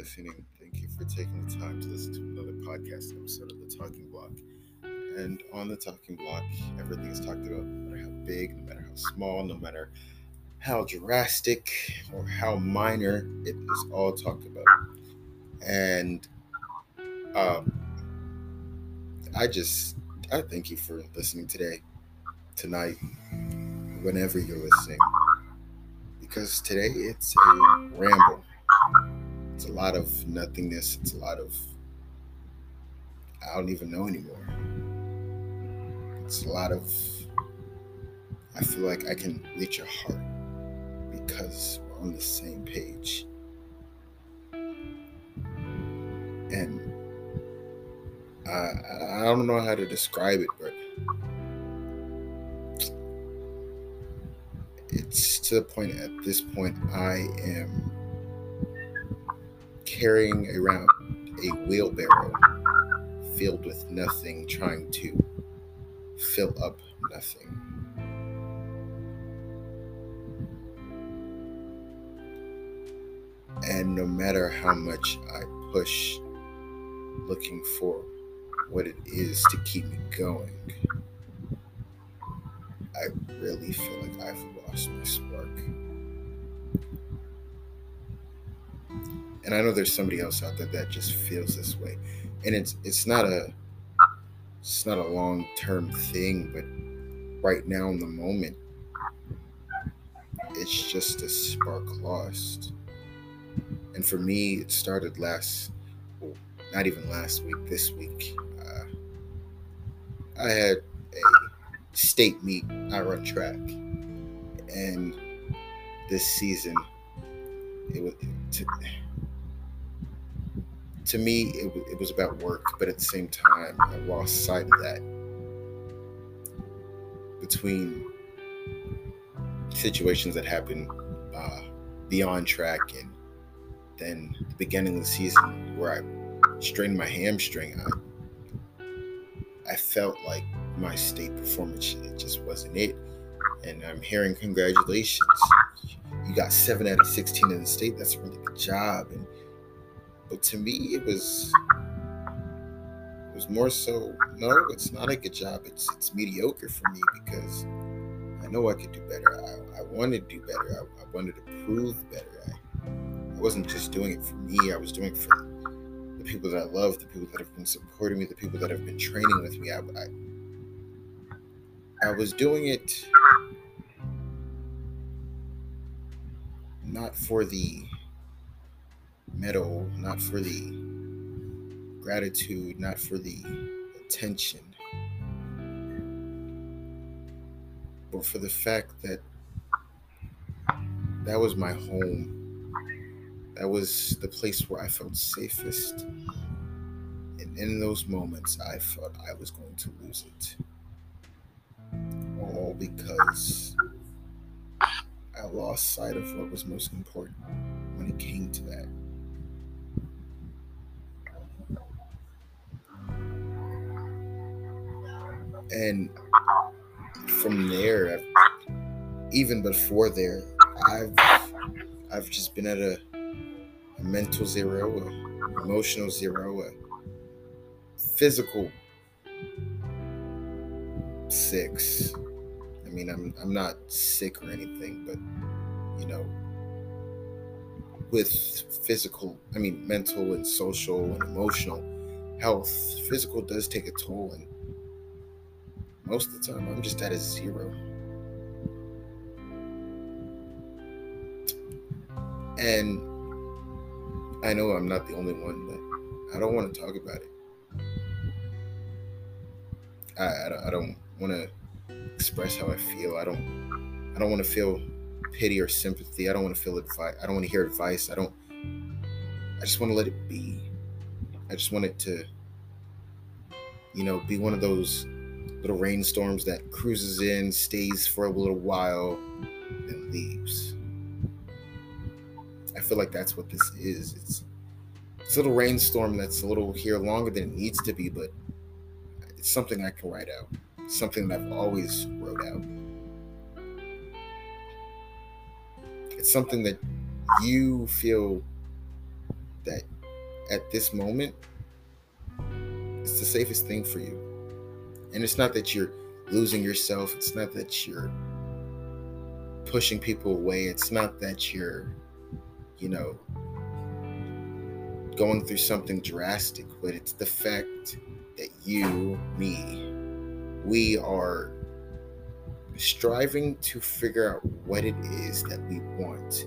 listening. Thank you for taking the time to listen to another podcast episode of The Talking Block. And on The Talking Block, everything is talked about, no matter how big, no matter how small, no matter how drastic or how minor, it is all talked about. And um, I just, I thank you for listening today, tonight, whenever you're listening. Because today it's a ramble it's a lot of nothingness. It's a lot of I don't even know anymore. It's a lot of I feel like I can reach your heart because we're on the same page. And I I don't know how to describe it, but it's to the point at this point I am carrying around a wheelbarrow filled with nothing, trying to fill up nothing. And no matter how much I push looking for what it is to keep me going, I really feel like I've lost my spark. And I know there's somebody else out there that just feels this way, and it's it's not a it's not a long term thing, but right now in the moment, it's just a spark lost. And for me, it started last, well, not even last week, this week. Uh, I had a state meet. I run track, and this season, it was. To, to me, it, it was about work, but at the same time, I lost sight of that between situations that happen uh, beyond track and then the beginning of the season where I strained my hamstring. I, I felt like my state performance it just wasn't it. And I'm hearing congratulations. You got seven out of 16 in the state. That's a really good job. And but to me, it was it was more so no, it's not a good job. It's it's mediocre for me because I know I could do better. I, I wanted to do better. I, I wanted to prove better. I, I wasn't just doing it for me. I was doing it for the people that I love, the people that have been supporting me, the people that have been training with me. I, I, I was doing it not for the medal, not for the gratitude, not for the attention, but for the fact that that was my home. That was the place where I felt safest. And in those moments, I felt I was going to lose it. All because I lost sight of what was most important when it came to that. And from there, even before there, I've I've just been at a, a mental zero, a emotional zero, a physical six. I mean, I'm I'm not sick or anything, but you know, with physical, I mean, mental and social and emotional health, physical does take a toll, and most of the time, I'm just at a zero. And I know I'm not the only one, but I don't want to talk about it. I, I, I don't want to express how I feel. I don't I don't want to feel pity or sympathy. I don't want to feel advice. I don't want to hear advice. I don't. I just want to let it be. I just want it to, you know, be one of those little rainstorms that cruises in, stays for a little while, and leaves. I feel like that's what this is. It's it's a little rainstorm that's a little here longer than it needs to be, but it's something I can write out. It's something that I've always wrote out. It's something that you feel that at this moment, it's the safest thing for you. And it's not that you're losing yourself, it's not that you're pushing people away, it's not that you're, you know, going through something drastic, but it's the fact that you, me, we are striving to figure out what it is that we want,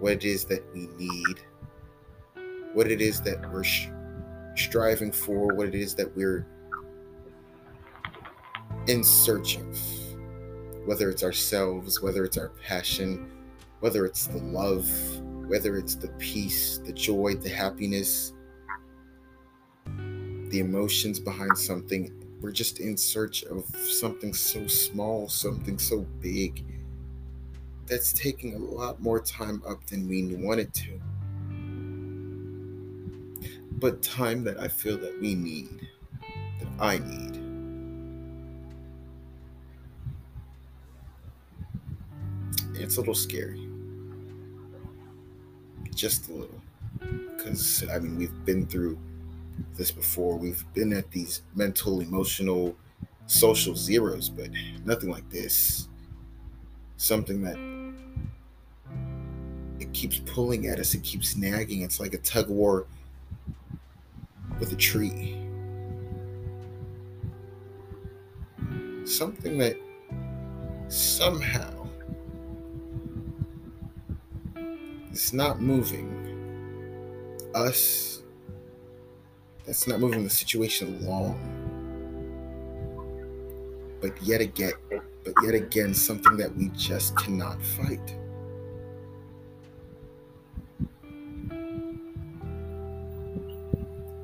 what it is that we need, what it is that we're striving for, what it is that we're in search of. Whether it's ourselves, whether it's our passion, whether it's the love, whether it's the peace, the joy, the happiness, the emotions behind something. We're just in search of something so small, something so big that's taking a lot more time up than we want it to. But time that I feel that we need, that I need. It's a little scary. Just a little. Because, I mean, we've been through this before. We've been at these mental, emotional, social zeros, but nothing like this. Something that it keeps pulling at us, it keeps nagging. It's like a tug of war with a tree. Something that somehow is not moving us that's not moving the situation along. But yet again, but yet again, something that we just cannot fight.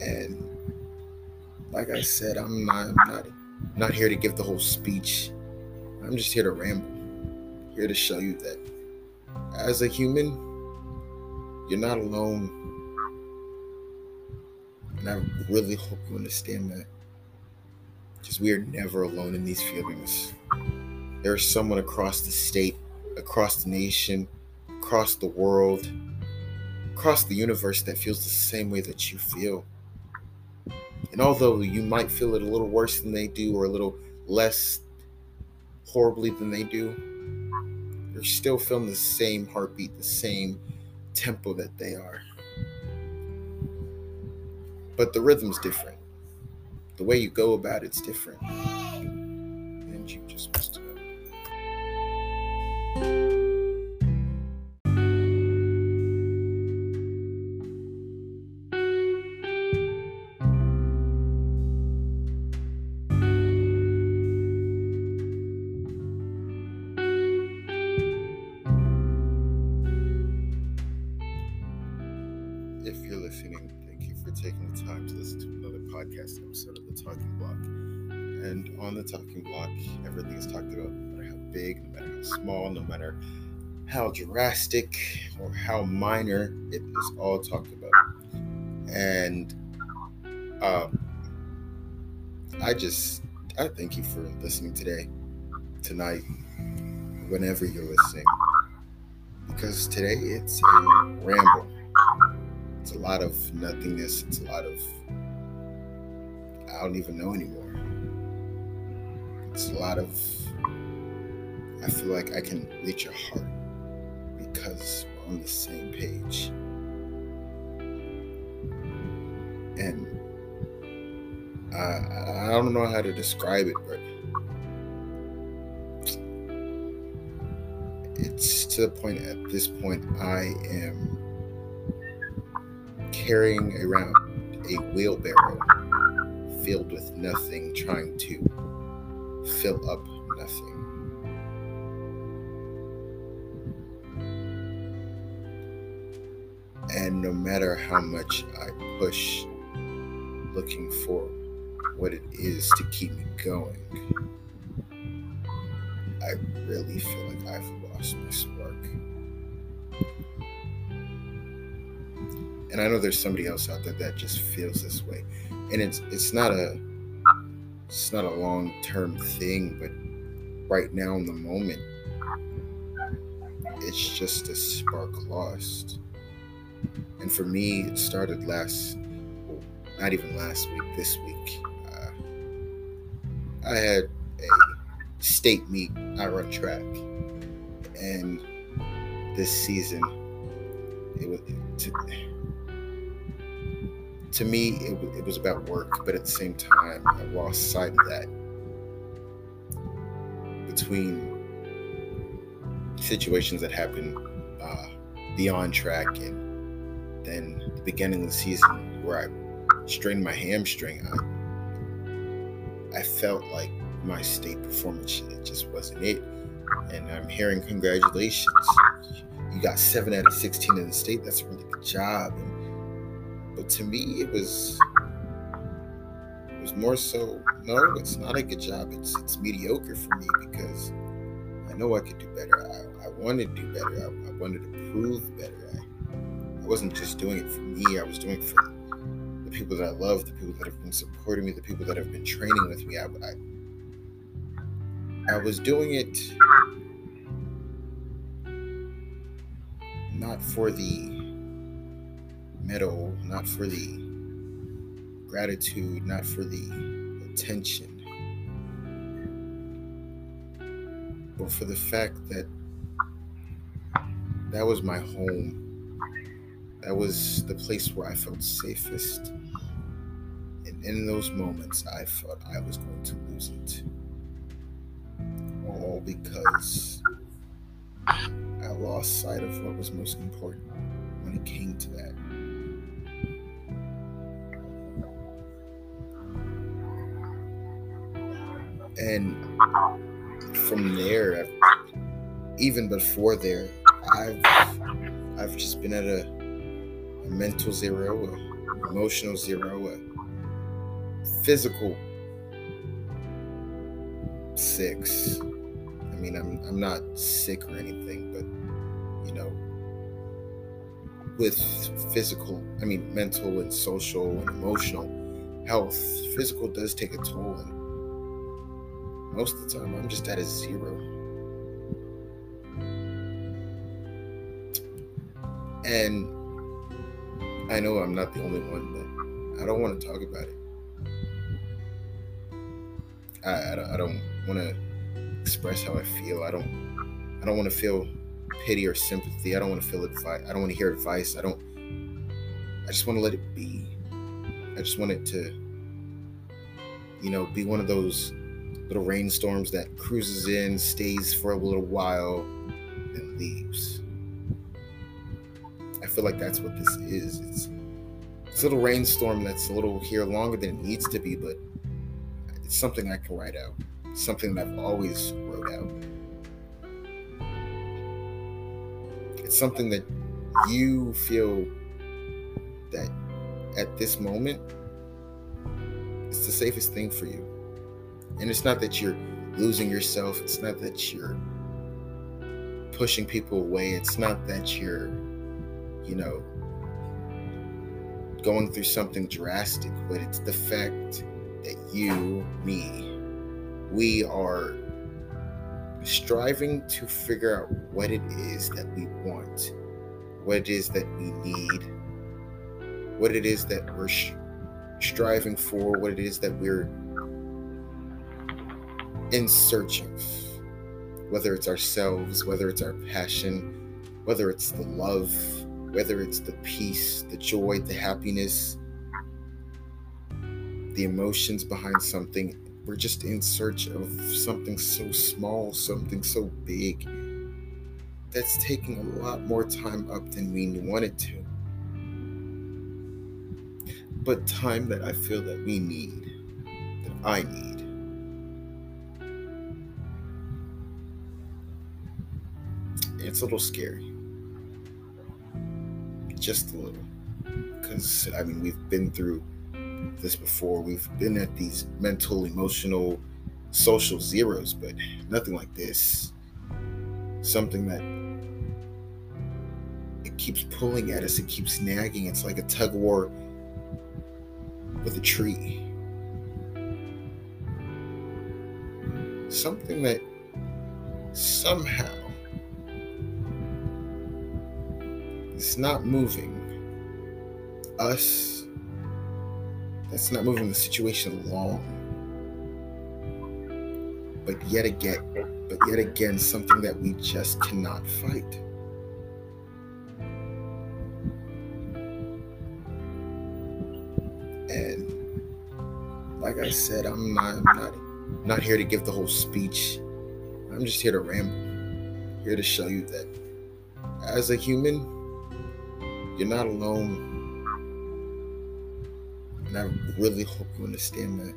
And like I said, I'm not, I'm not, not here to give the whole speech. I'm just here to ramble. Here to show you that as a human, you're not alone and I really hope you understand that. Because we are never alone in these feelings. There is someone across the state, across the nation, across the world, across the universe that feels the same way that you feel. And although you might feel it a little worse than they do or a little less horribly than they do, you're still feeling the same heartbeat, the same tempo that they are but the rhythm's different. The way you go about it's different. Big, no matter how small, no matter how drastic or how minor, it is all talked about. And um, I just, I thank you for listening today, tonight, whenever you're listening. Because today it's a ramble it's a lot of nothingness. It's a lot of I don't even know anymore. It's a lot of I feel like I can reach your heart because we're on the same page. And I, I don't know how to describe it, but it's to the point at this point I am carrying around a wheelbarrow filled with nothing, trying to fill up no matter how much I push looking for what it is to keep me going, I really feel like I've lost my spark. and I know there's somebody else out there that just feels this way, and it's it's not a it's not a long term thing, but right now in the moment, it's just a spark lost. And for me, it started last, well, not even last week, this week. Uh, I had a state meet. I run track. And this season, it was to, to me it, it was about work but at the same time i lost sight of that between situations that happen uh, beyond track and then the beginning of the season where i strained my hamstring i, I felt like my state performance it just wasn't it and i'm hearing congratulations you got seven out of 16 in the state that's a really good job and but to me, it was it was more so no, it's not a good job. It's it's mediocre for me because I know I could do better. I, I wanted to do better. I, I wanted to prove better. Wasn't just doing it for me. I was doing it for the people that I love, the people that have been supporting me, the people that have been training with me. I, I, I was doing it not for the medal, not for the gratitude, not for the attention, but for the fact that that was my home. That was the place where I felt safest. And in those moments, I felt I was going to lose it. All because I lost sight of what was most important when it came to that. and from there, even before there, I've I've just been at a, a mental zero, emotional zero, physical six. I mean, I'm I'm not sick or anything, but you know, with physical, I mean, mental and social and emotional health, physical does take a toll, and most of the time, I'm just at a zero. And I know I'm not the only one, but I don't want to talk about it. I, I, I don't want to express how I feel. I don't I don't want to feel pity or sympathy. I don't want to feel advice. I don't want to hear advice. I don't. I just want to let it be. I just want it to, you know, be one of those little rainstorms that cruises in, stays for a little while, and leaves. Feel like that's what this is. It's, it's a little rainstorm that's a little here longer than it needs to be, but it's something I can write out. something that I've always wrote out. It's something that you feel that at this moment it's the safest thing for you. And it's not that you're losing yourself, it's not that you're pushing people away, it's not that you're, you know, going through something drastic, but it's the fact that you, me, we are striving to figure out what it is that we want, what it is that we need, what it is that we're sh- striving for, what it is that we're in search of, whether it's ourselves, whether it's our passion, whether it's the love, whether it's the peace, the joy, the happiness, the emotions behind something. We're just in search of something so small, something so big that's taking a lot more time up than we wanted to. But time that I feel that we need, that I need. it's a little scary. Just a little. Because, I mean, we've been through this before. We've been at these mental, emotional, social zeros, but nothing like this. Something that it keeps pulling at us, it keeps nagging. It's like a tug of war with a tree. Something that somehow It's not moving, us, that's not moving the situation along. But yet again, but yet again, something that we just cannot fight. And like I said, I'm not, I'm not, not here to give the whole speech. I'm just here to ramble, here to show you that as a human, you're not alone. And I really hope you understand that.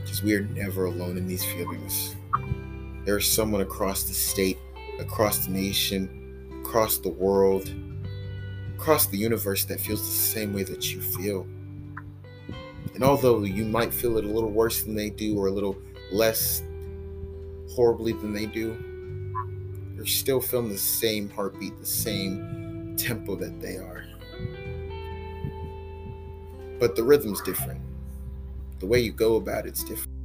Because we are never alone in these feelings. There is someone across the state, across the nation, across the world, across the universe that feels the same way that you feel. And although you might feel it a little worse than they do or a little less horribly than they do, you're still feeling the same heartbeat, the same tempo that they are. But the rhythm's different. The way you go about it's different.